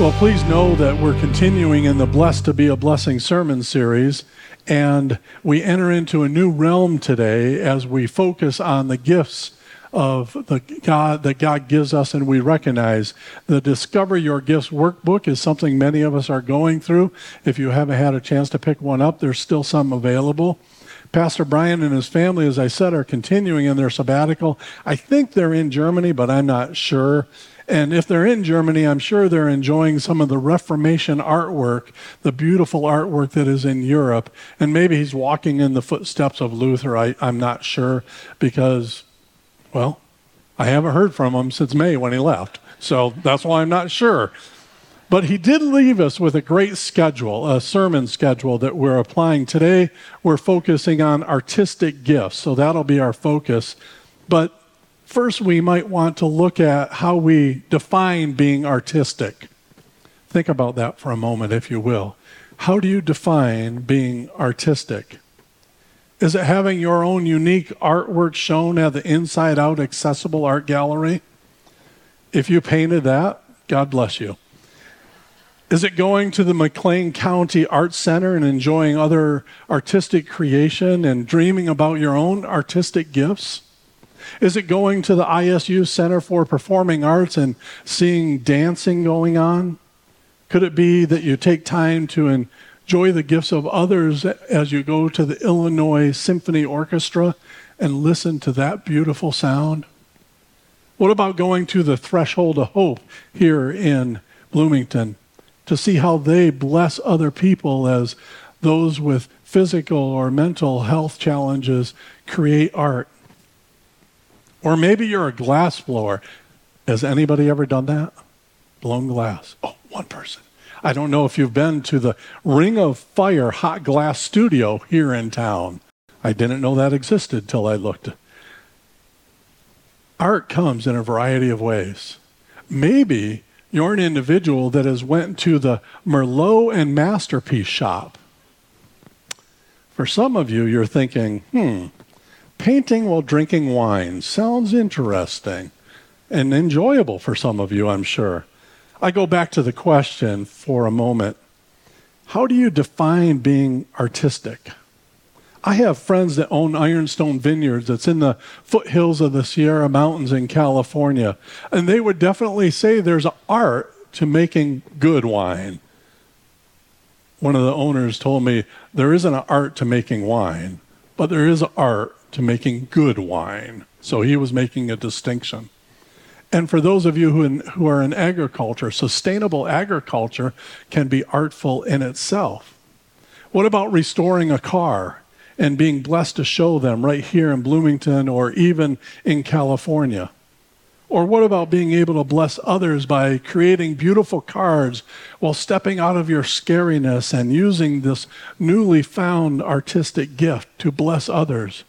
Well, please know that we're continuing in the Blessed to be a Blessing sermon series, and we enter into a new realm today as we focus on the gifts of the God that God gives us and we recognize. The Discover Your Gifts workbook is something many of us are going through. If you haven't had a chance to pick one up, there's still some available. Pastor Brian and his family, as I said, are continuing in their sabbatical. I think they're in Germany, but I'm not sure. And if they're in Germany, I'm sure they're enjoying some of the Reformation artwork, the beautiful artwork that is in Europe. And maybe he's walking in the footsteps of Luther. I, am not sure because, well, I haven't heard from him since May when he left. So that's why I'm not sure. But he did leave us with a great schedule, a sermon schedule that we're applying. Today, we're focusing on artistic gifts. So that'll be our focus. But First, we might want to look at how we define being artistic. Think about that for a moment, if you will. How do you define being artistic? Is it having your own unique artwork shown at the inside out accessible art gallery? If you painted that, God bless you. Is it going to the McLean County Art Center and enjoying other artistic creation and dreaming about your own artistic gifts? Is it going to the ISU Center for Performing Arts and seeing dancing going on? Could it be that you take time to enjoy the gifts of others as you go to the Illinois Symphony Orchestra and listen to that beautiful sound? What about going to the Threshold of Hope here in Bloomington to see how they bless other people as those with physical or mental health challenges create art? Or maybe you're a glass blower. Has anybody ever done that? Blown glass. Oh, one person. I don't know if you've been to the Ring of Fire hot glass studio here in town. I didn't know that existed till I looked. Art comes in a variety of ways. Maybe you're an individual that has went to the Merlot and Masterpiece shop. For some of you, you're thinking, hmm, Painting while drinking wine sounds interesting and enjoyable for some of you, I'm sure. I go back to the question for a moment How do you define being artistic? I have friends that own Ironstone Vineyards that's in the foothills of the Sierra Mountains in California, and they would definitely say there's art to making good wine. One of the owners told me there isn't an art to making wine, but there is art to making good wine. So he was making a distinction. And for those of you who, in, who are in agriculture, sustainable agriculture can be artful in itself. What about restoring a car and being blessed to show them right here in Bloomington or even in California? Or what about being able to bless others by creating beautiful cards while stepping out of your scariness and using this newly found artistic gift to bless others?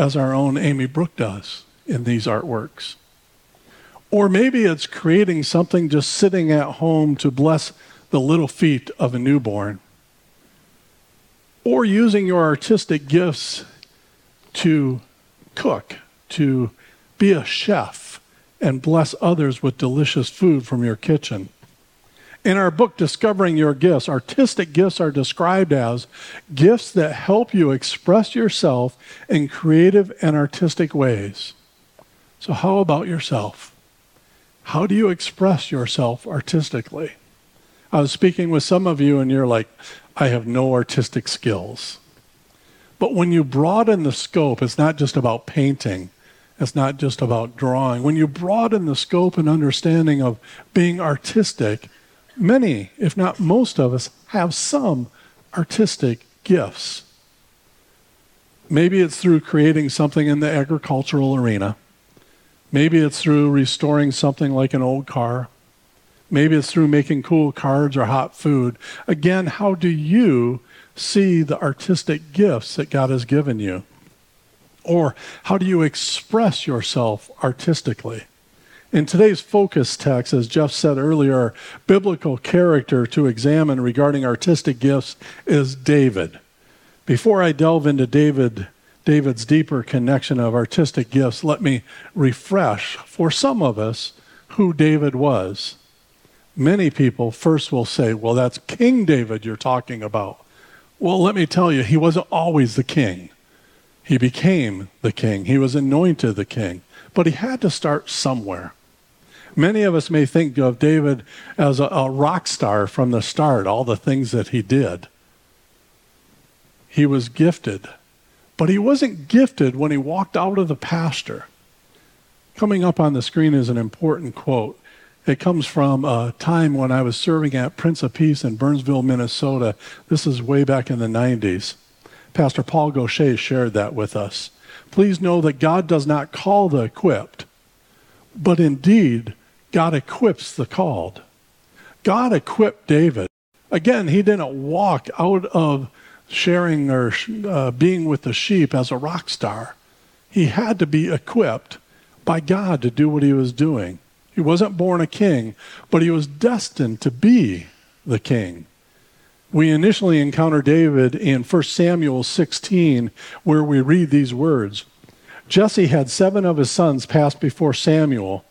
As our own Amy Brooke does in these artworks. Or maybe it's creating something just sitting at home to bless the little feet of a newborn. Or using your artistic gifts to cook, to be a chef, and bless others with delicious food from your kitchen. In our book, Discovering Your Gifts, artistic gifts are described as gifts that help you express yourself in creative and artistic ways. So, how about yourself? How do you express yourself artistically? I was speaking with some of you, and you're like, I have no artistic skills. But when you broaden the scope, it's not just about painting, it's not just about drawing. When you broaden the scope and understanding of being artistic, many, if not most of us, have some artistic gifts. Maybe it's through creating something in the agricultural arena. Maybe it's through restoring something like an old car. Maybe it's through making cool cards or hot food. Again, how do you see the artistic gifts that God has given you? Or how do you express yourself artistically? In today's focus text, as Jeff said earlier, biblical character to examine regarding artistic gifts is David. Before I delve into David, David's deeper connection of artistic gifts, let me refresh for some of us who David was. Many people first will say, well, that's King David you're talking about. Well, let me tell you, he wasn't always the king. He became the king, he was anointed the king, but he had to start somewhere. Many of us may think of David as a, a rock star from the start, all the things that he did. He was gifted, but he wasn't gifted when he walked out of the pasture. Coming up on the screen is an important quote. It comes from a time when I was serving at Prince of Peace in Burnsville, Minnesota. This is way back in the 90s. Pastor Paul Gaucher shared that with us. Please know that God does not call the equipped, but indeed, God equips the called. God equipped David. Again, he didn't walk out of sharing or uh, being with the sheep as a rock star. He had to be equipped by God to do what he was doing. He wasn't born a king, but he was destined to be the king. We initially encounter David in 1 Samuel 16, where we read these words Jesse had seven of his sons pass before Samuel,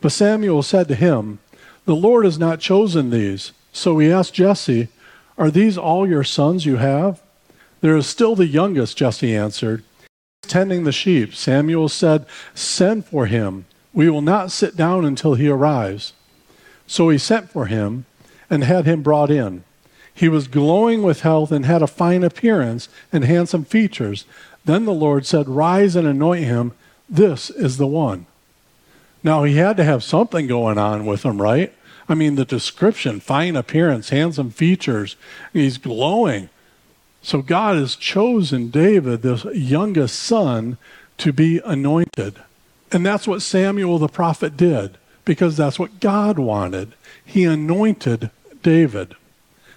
but Samuel said to him, The Lord has not chosen these. So he asked Jesse, Are these all your sons you have? There is still the youngest, Jesse answered, tending the sheep. Samuel said, Send for him. We will not sit down until he arrives. So he sent for him and had him brought in. He was glowing with health and had a fine appearance and handsome features. Then the Lord said, Rise and anoint him. This is the one. Now, he had to have something going on with him, right? I mean, the description fine appearance, handsome features. He's glowing. So, God has chosen David, this youngest son, to be anointed. And that's what Samuel the prophet did, because that's what God wanted. He anointed David.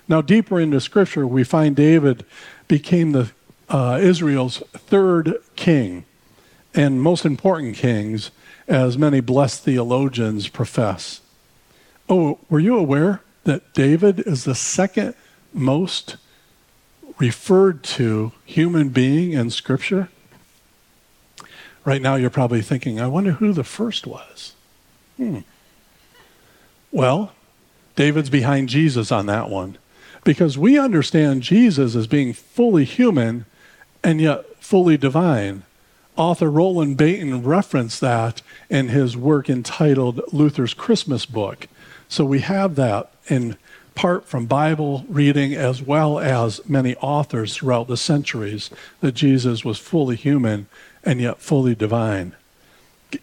Now, deeper into Scripture, we find David became the uh, Israel's third king and most important kings, as many blessed theologians profess. Oh, were you aware that David is the second most referred to human being in Scripture? Right now, you're probably thinking, I wonder who the first was. Hmm. Well, David's behind Jesus on that one because we understand Jesus as being fully human and yet fully divine. Author Roland Bainton referenced that in his work entitled Luther's Christmas Book. So we have that in part from Bible reading as well as many authors throughout the centuries that Jesus was fully human and yet fully divine.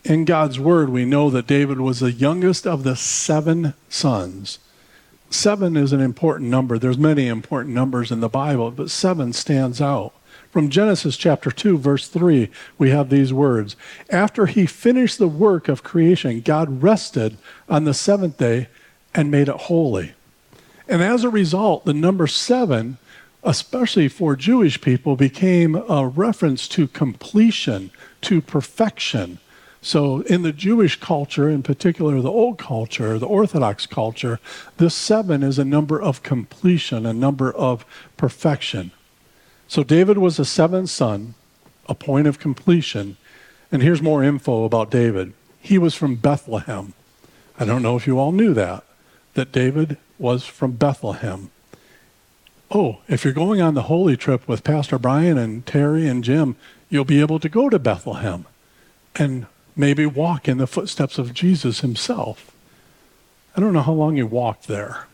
In God's word, we know that David was the youngest of the seven sons Seven is an important number. There's many important numbers in the Bible, but seven stands out. From Genesis chapter 2, verse 3, we have these words After he finished the work of creation, God rested on the seventh day and made it holy. And as a result, the number seven, especially for Jewish people, became a reference to completion, to perfection. So, in the Jewish culture, in particular the old culture, the Orthodox culture, this seven is a number of completion, a number of perfection. So, David was a seventh son, a point of completion. And here's more info about David he was from Bethlehem. I don't know if you all knew that, that David was from Bethlehem. Oh, if you're going on the holy trip with Pastor Brian and Terry and Jim, you'll be able to go to Bethlehem. And maybe walk in the footsteps of Jesus himself. I don't know how long he walked there.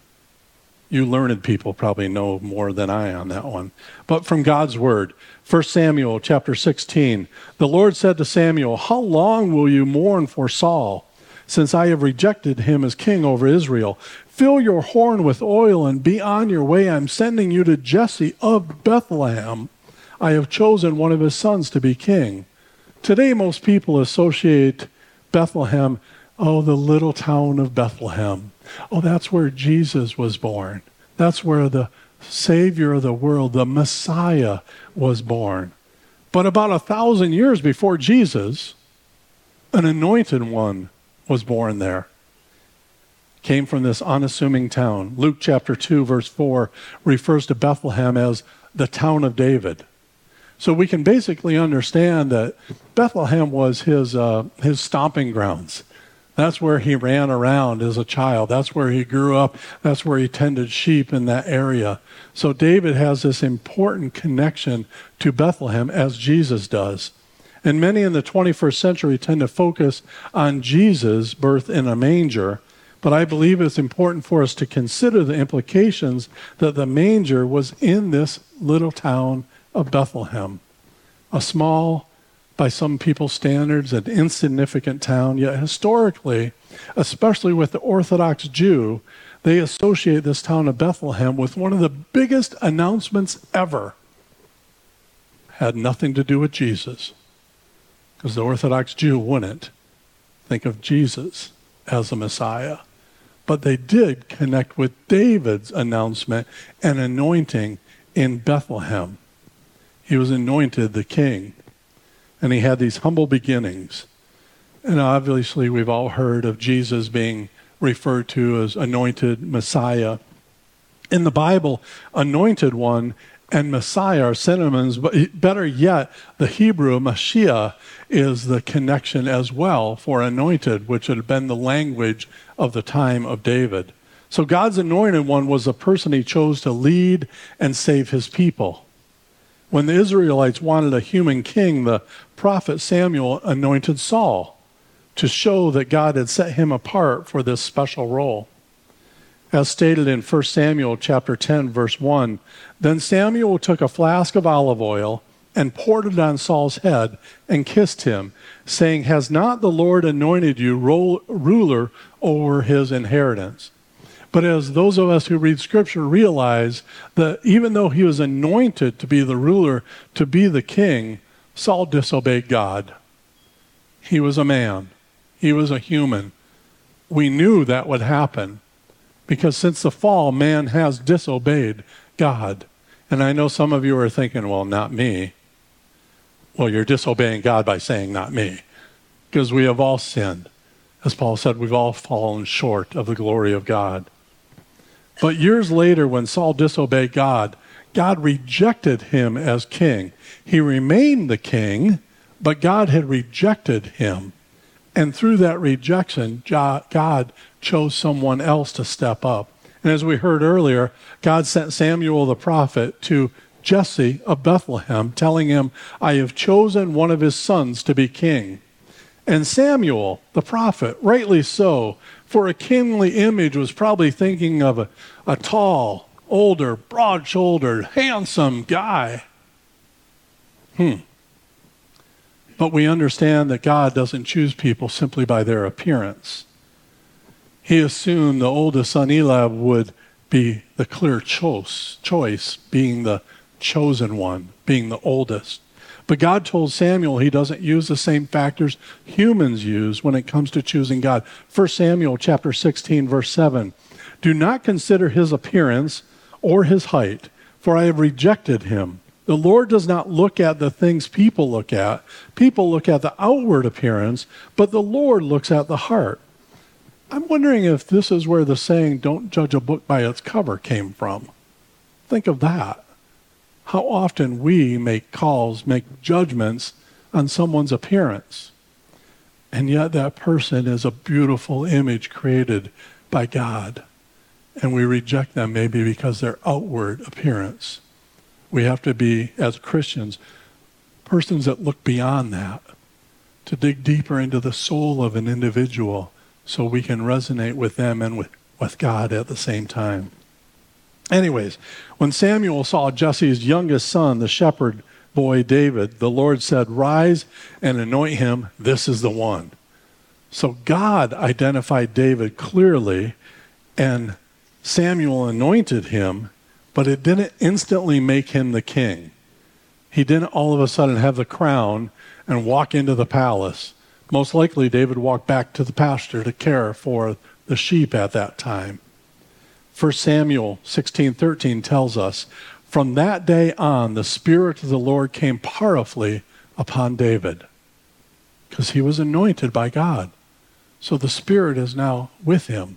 You learned people probably know more than I on that one. But from God's word, 1 Samuel chapter 16, the Lord said to Samuel, How long will you mourn for Saul, since I have rejected him as king over Israel? Fill your horn with oil and be on your way. I'm sending you to Jesse of Bethlehem. I have chosen one of his sons to be king. Today, most people associate Bethlehem, oh, the little town of Bethlehem. Oh, that's where Jesus was born. That's where the Savior of the world, the Messiah, was born. But about a thousand years before Jesus, an anointed one was born there. Came from this unassuming town. Luke chapter 2, verse 4 refers to Bethlehem as the town of David. So we can basically understand that Bethlehem was his, uh, his stomping grounds. That's where he ran around as a child. That's where he grew up. That's where he tended sheep in that area. So David has this important connection to Bethlehem as Jesus does. And many in the 21st century tend to focus on Jesus' birth in a manger. But I believe it's important for us to consider the implications that the manger was in this little town of Bethlehem, a small by some people's standards, an insignificant town, yet historically, especially with the Orthodox Jew, they associate this town of Bethlehem with one of the biggest announcements ever. Had nothing to do with Jesus, because the Orthodox Jew wouldn't think of Jesus as a Messiah. But they did connect with David's announcement and anointing in Bethlehem. He was anointed the king and he had these humble beginnings. And obviously, we've all heard of Jesus being referred to as anointed Messiah. In the Bible, anointed one and Messiah are synonyms, but better yet, the Hebrew Mashiach is the connection as well for anointed, which had been the language of the time of David. So God's anointed one was the person he chose to lead and save his people. When the Israelites wanted a human king, the prophet Samuel anointed Saul to show that God had set him apart for this special role. As stated in 1 Samuel chapter 10 verse 1, then Samuel took a flask of olive oil and poured it on Saul's head and kissed him, saying, Has not the Lord anointed you ruler over his inheritance? But as those of us who read Scripture realize that even though he was anointed to be the ruler, to be the king, Saul disobeyed God. He was a man, he was a human. We knew that would happen because since the fall, man has disobeyed God. And I know some of you are thinking, well, not me. Well, you're disobeying God by saying, not me, because we have all sinned. As Paul said, we've all fallen short of the glory of God. But years later, when Saul disobeyed God, God rejected him as king. He remained the king, but God had rejected him. And through that rejection, God chose someone else to step up. And as we heard earlier, God sent Samuel the prophet to Jesse of Bethlehem, telling him, I have chosen one of his sons to be king. And Samuel, the prophet, rightly so, for a kingly image, was probably thinking of a, a tall, older, broad shouldered, handsome guy. Hmm. But we understand that God doesn't choose people simply by their appearance. He assumed the oldest son Eliab would be the clear choice, choice, being the chosen one, being the oldest. But God told Samuel he doesn't use the same factors humans use when it comes to choosing God. 1 Samuel chapter 16 verse 7. Do not consider his appearance or his height, for I have rejected him. The Lord does not look at the things people look at. People look at the outward appearance, but the Lord looks at the heart. I'm wondering if this is where the saying, don't judge a book by its cover, came from. Think of that how often we make calls, make judgments on someone's appearance. And yet that person is a beautiful image created by God. And we reject them maybe because their outward appearance. We have to be, as Christians, persons that look beyond that, to dig deeper into the soul of an individual so we can resonate with them and with, with God at the same time. Anyways, when Samuel saw Jesse's youngest son, the shepherd boy David, the Lord said, Rise and anoint him. This is the one. So God identified David clearly, and Samuel anointed him, but it didn't instantly make him the king. He didn't all of a sudden have the crown and walk into the palace. Most likely, David walked back to the pasture to care for the sheep at that time. 1 Samuel 16:13 tells us, "From that day on the spirit of the Lord came powerfully upon David." Because he was anointed by God. So the spirit is now with him.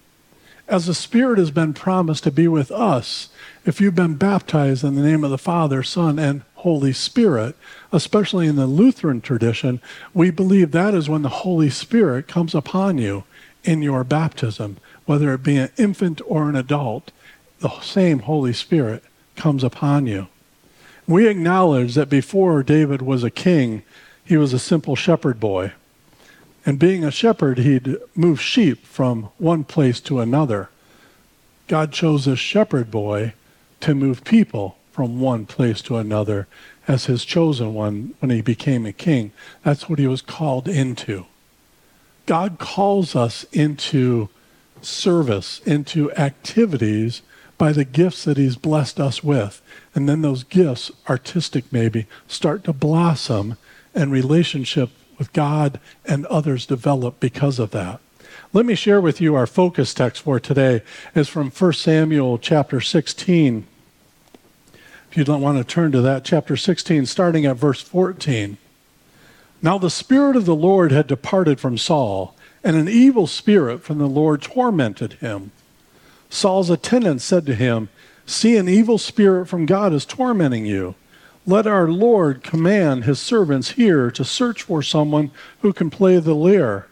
As the spirit has been promised to be with us, if you've been baptized in the name of the Father, Son, and Holy Spirit, especially in the Lutheran tradition, we believe that is when the Holy Spirit comes upon you in your baptism, whether it be an infant or an adult, the same Holy Spirit comes upon you. We acknowledge that before David was a king, he was a simple shepherd boy. And being a shepherd, he'd move sheep from one place to another. God chose a shepherd boy to move people from one place to another as his chosen one when he became a king. That's what he was called into. God calls us into service, into activities by the gifts that he's blessed us with. And then those gifts, artistic maybe, start to blossom and relationship with God and others develop because of that. Let me share with you our focus text for today is from 1 Samuel chapter 16. If you don't want to turn to that, chapter 16, starting at verse 14. Now the Spirit of the Lord had departed from Saul, and an evil spirit from the Lord tormented him. Saul's attendants said to him, See, an evil spirit from God is tormenting you. Let our Lord command his servants here to search for someone who can play the lyre.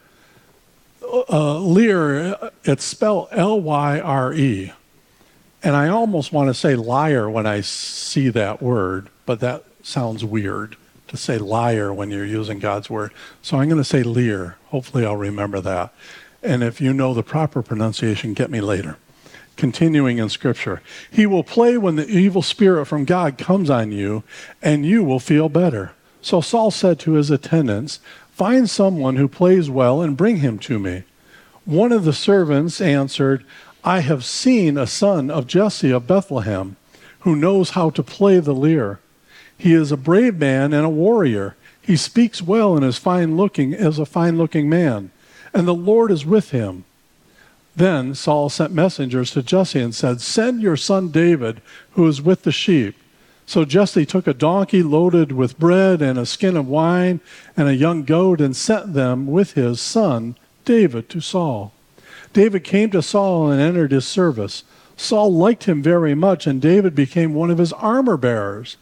Uh, lyre, it's spelled L Y R E. And I almost want to say liar when I see that word, but that sounds weird to say liar when you're using God's word. So I'm going to say lyre. Hopefully I'll remember that. And if you know the proper pronunciation, get me later continuing in Scripture. He will play when the evil spirit from God comes on you, and you will feel better. So Saul said to his attendants, Find someone who plays well and bring him to me. One of the servants answered, I have seen a son of Jesse of Bethlehem who knows how to play the lyre. He is a brave man and a warrior. He speaks well and is fine looking as a fine looking man, and the Lord is with him. Then Saul sent messengers to Jesse and said, Send your son David, who is with the sheep. So Jesse took a donkey loaded with bread and a skin of wine and a young goat and sent them with his son David to Saul. David came to Saul and entered his service. Saul liked him very much, and David became one of his armor bearers.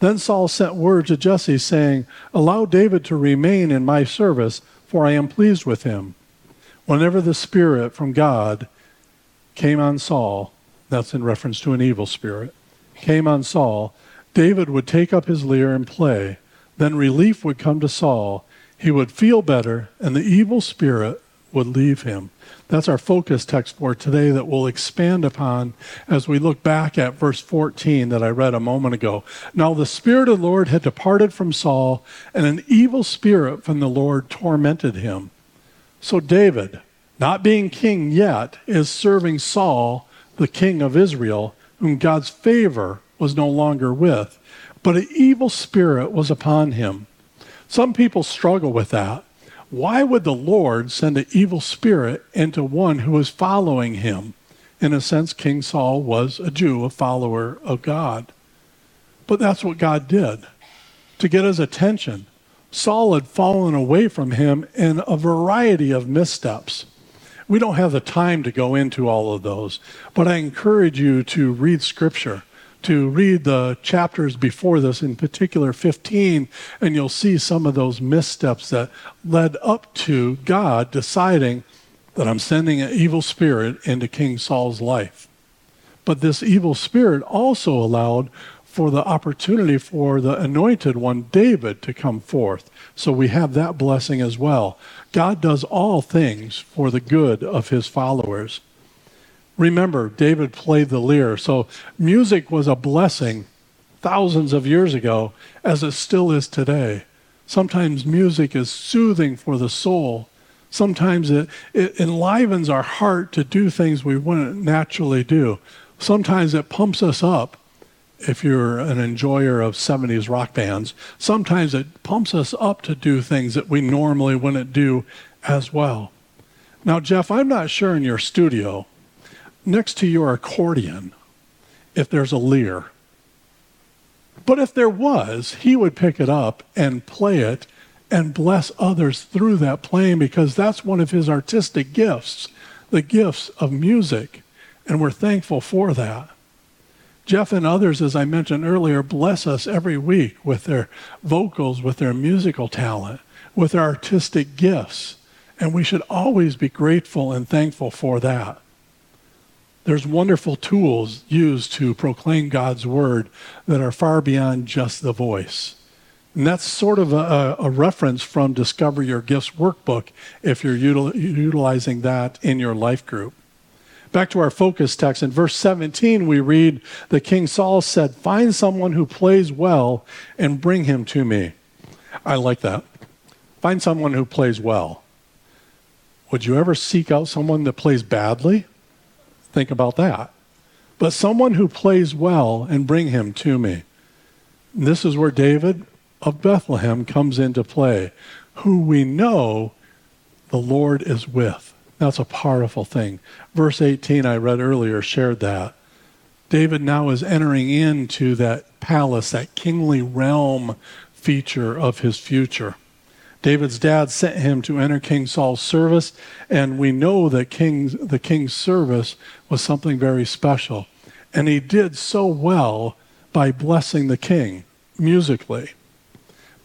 Then Saul sent word to Jesse, saying, Allow David to remain in my service, for I am pleased with him. Whenever the Spirit from God came on Saul, that's in reference to an evil spirit, came on Saul, David would take up his lyre and play. Then relief would come to Saul. He would feel better, and the evil spirit would leave him. That's our focus text for today that we'll expand upon as we look back at verse 14 that I read a moment ago. Now the Spirit of the Lord had departed from Saul, and an evil spirit from the Lord tormented him. So David, not being king yet, is serving Saul, the king of Israel, whom God's favor was no longer with, but an evil spirit was upon him. Some people struggle with that. Why would the Lord send an evil spirit into one who was following him? In a sense, King Saul was a Jew, a follower of God. But that's what God did to get his attention. Saul had fallen away from him in a variety of missteps. We don't have the time to go into all of those, but I encourage you to read Scripture, to read the chapters before this, in particular 15, and you'll see some of those missteps that led up to God deciding that I'm sending an evil spirit into King Saul's life. But this evil spirit also allowed for the opportunity for the anointed one, David, to come forth. So we have that blessing as well. God does all things for the good of his followers. Remember, David played the lyre. So music was a blessing thousands of years ago, as it still is today. Sometimes music is soothing for the soul. Sometimes it, it enlivens our heart to do things we wouldn't naturally do. Sometimes it pumps us up if you're an enjoyer of 70s rock bands, sometimes it pumps us up to do things that we normally wouldn't do as well. Now, Jeff, I'm not sure in your studio, next to your accordion, if there's a lyre. But if there was, he would pick it up and play it and bless others through that playing because that's one of his artistic gifts, the gifts of music. And we're thankful for that. Jeff and others, as I mentioned earlier, bless us every week with their vocals, with their musical talent, with their artistic gifts. And we should always be grateful and thankful for that. There's wonderful tools used to proclaim God's word that are far beyond just the voice. And that's sort of a, a reference from Discover Your Gifts workbook if you're util- utilizing that in your life group. Back to our focus text. In verse 17, we read that King Saul said, Find someone who plays well and bring him to me. I like that. Find someone who plays well. Would you ever seek out someone that plays badly? Think about that. But someone who plays well and bring him to me. This is where David of Bethlehem comes into play, who we know the Lord is with. That's a powerful thing. Verse 18, I read earlier, shared that. David now is entering into that palace, that kingly realm feature of his future. David's dad sent him to enter King Saul's service, and we know that king's, the king's service was something very special. And he did so well by blessing the king musically.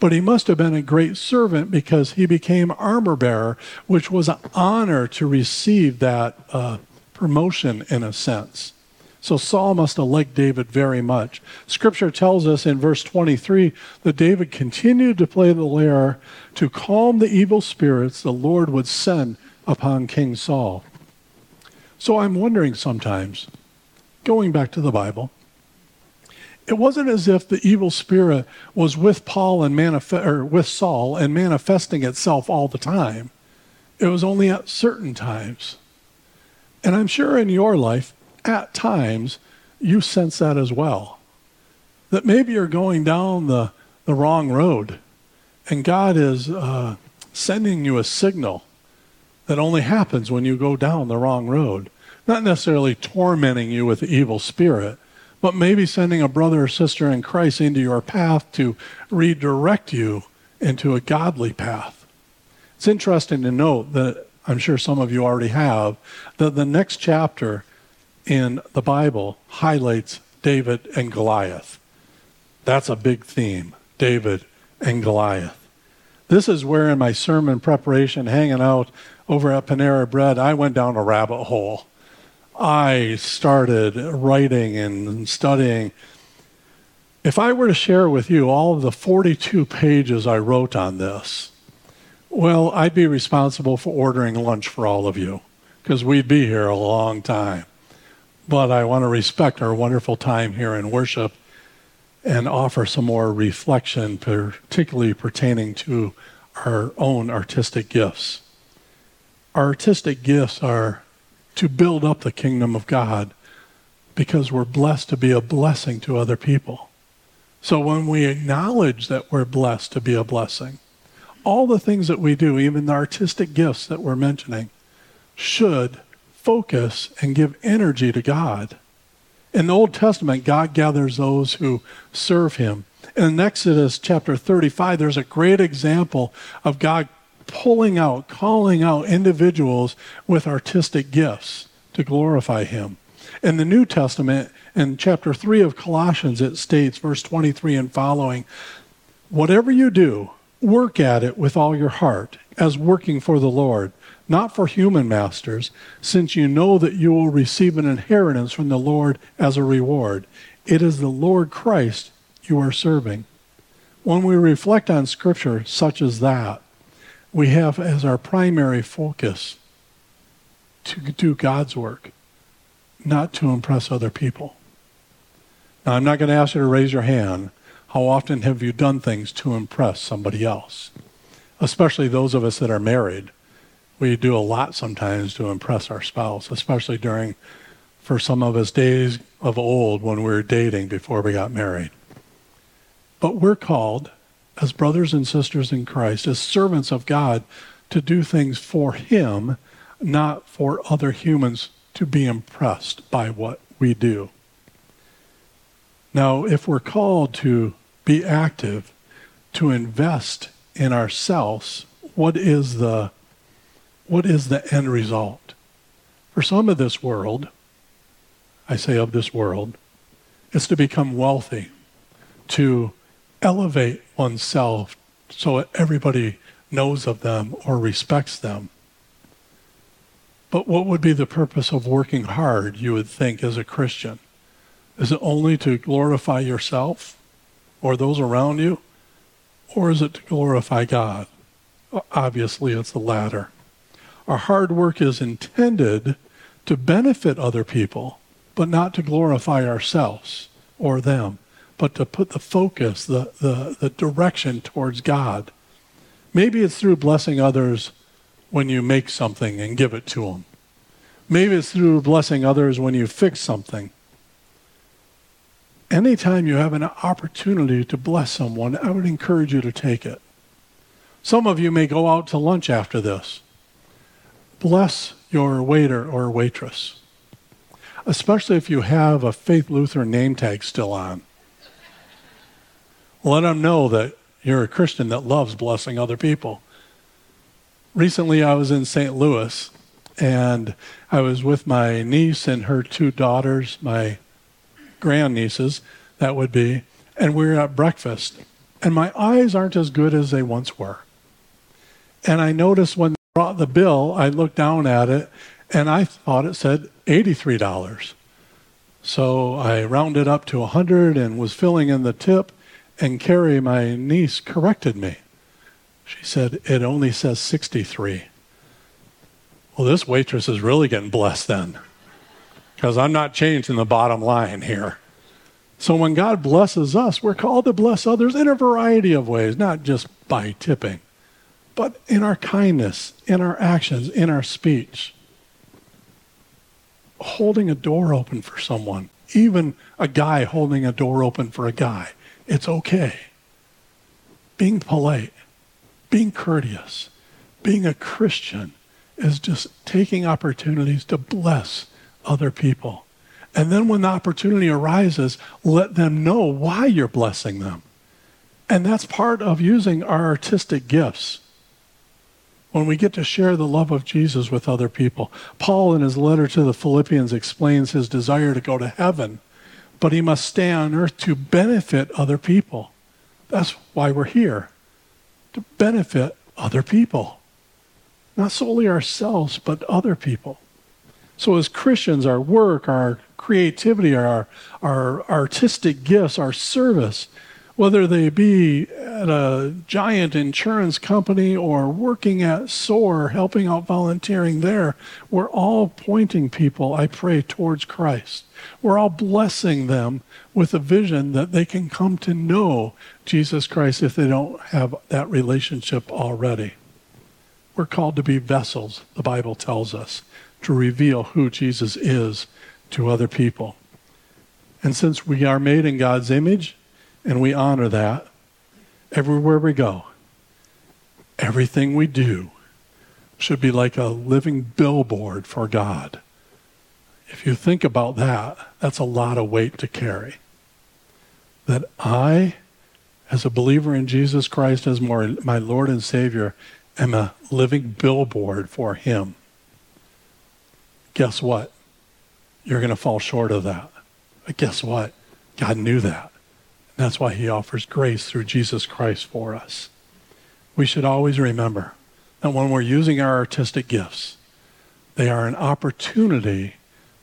But he must have been a great servant because he became armor bearer, which was an honor to receive that uh, promotion in a sense. So Saul must have liked David very much. Scripture tells us in verse 23 that David continued to play the lyre to calm the evil spirits the Lord would send upon King Saul. So I'm wondering sometimes, going back to the Bible, it wasn't as if the evil spirit was with Paul and manif- or with Saul and manifesting itself all the time. It was only at certain times. And I'm sure in your life, at times, you sense that as well. That maybe you're going down the, the wrong road, and God is uh, sending you a signal that only happens when you go down the wrong road. Not necessarily tormenting you with the evil spirit, but maybe sending a brother or sister in Christ into your path to redirect you into a godly path. It's interesting to note that I'm sure some of you already have, that the next chapter in the Bible highlights David and Goliath. That's a big theme David and Goliath. This is where, in my sermon preparation, hanging out over at Panera Bread, I went down a rabbit hole. I started writing and studying. If I were to share with you all of the 42 pages I wrote on this, well, I'd be responsible for ordering lunch for all of you because we'd be here a long time but I want to respect our wonderful time here in worship and offer some more reflection, particularly pertaining to our own artistic gifts. Our artistic gifts are to build up the kingdom of God because we're blessed to be a blessing to other people. So when we acknowledge that we're blessed to be a blessing, all the things that we do, even the artistic gifts that we're mentioning, should focus and give energy to God. In the Old Testament, God gathers those who serve him. In Exodus chapter 35, there's a great example of God pulling out, calling out individuals with artistic gifts to glorify him. In the New Testament, in chapter 3 of Colossians, it states, verse 23 and following, Whatever you do, work at it with all your heart, as working for the Lord not for human masters, since you know that you will receive an inheritance from the Lord as a reward. It is the Lord Christ you are serving. When we reflect on scripture such as that, we have as our primary focus to do God's work, not to impress other people. Now, I'm not going to ask you to raise your hand. How often have you done things to impress somebody else? Especially those of us that are married we do a lot sometimes to impress our spouse, especially during, for some of us, days of old when we were dating before we got married. But we're called, as brothers and sisters in Christ, as servants of God, to do things for Him, not for other humans to be impressed by what we do. Now, if we're called to be active, to invest in ourselves, what is the what is the end result? For some of this world, I say of this world, is to become wealthy, to elevate oneself so everybody knows of them or respects them. But what would be the purpose of working hard, you would think, as a Christian? Is it only to glorify yourself or those around you? Or is it to glorify God? Obviously, it's the latter. Our hard work is intended to benefit other people, but not to glorify ourselves or them, but to put the focus, the, the, the direction towards God. Maybe it's through blessing others when you make something and give it to them. Maybe it's through blessing others when you fix something. Anytime you have an opportunity to bless someone, I would encourage you to take it. Some of you may go out to lunch after this. Bless your waiter or waitress, especially if you have a Faith Lutheran name tag still on. Let them know that you're a Christian that loves blessing other people. Recently, I was in St. Louis and I was with my niece and her two daughters, my grandnieces, that would be, and we were at breakfast. And my eyes aren't as good as they once were. And I noticed when the bill, I looked down at it and I thought it said $83. So I rounded up to 100 and was filling in the tip, and Carrie, my niece, corrected me. She said, It only says 63. Well, this waitress is really getting blessed then, because I'm not changing the bottom line here. So when God blesses us, we're called to bless others in a variety of ways, not just by tipping, but in our kindness, in our actions, in our speech. Holding a door open for someone, even a guy holding a door open for a guy, it's okay. Being polite, being courteous, being a Christian is just taking opportunities to bless other people. And then when the opportunity arises, let them know why you're blessing them. And that's part of using our artistic gifts. When we get to share the love of Jesus with other people. Paul, in his letter to the Philippians, explains his desire to go to heaven, but he must stay on earth to benefit other people. That's why we're here, to benefit other people. Not solely ourselves, but other people. So, as Christians, our work, our creativity, our, our artistic gifts, our service, whether they be at a giant insurance company or working at SOAR, helping out volunteering there, we're all pointing people, I pray, towards Christ. We're all blessing them with a vision that they can come to know Jesus Christ if they don't have that relationship already. We're called to be vessels, the Bible tells us, to reveal who Jesus is to other people. And since we are made in God's image and we honor that, everywhere we go, everything we do should be like a living billboard for God. If you think about that, that's a lot of weight to carry. That I, as a believer in Jesus Christ as my Lord and Savior, am a living billboard for Him. Guess what? You're going to fall short of that. But guess what? God knew that. That's why He offers grace through Jesus Christ for us. We should always remember that when we're using our artistic gifts, they are an opportunity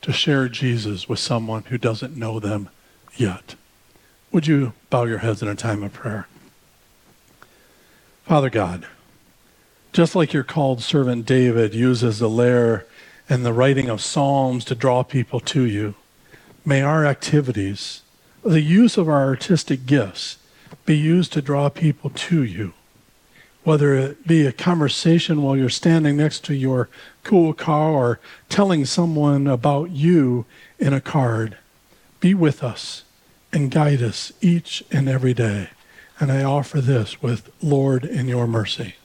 to share Jesus with someone who doesn't know them yet. Would you bow your heads in a time of prayer? Father God, just like your called servant David uses the lyre and the writing of psalms to draw people to you, may our activities, the use of our artistic gifts, be used to draw people to you. Whether it be a conversation while you're standing next to your cool car or telling someone about you in a card, be with us and guide us each and every day. And I offer this with Lord in your mercy.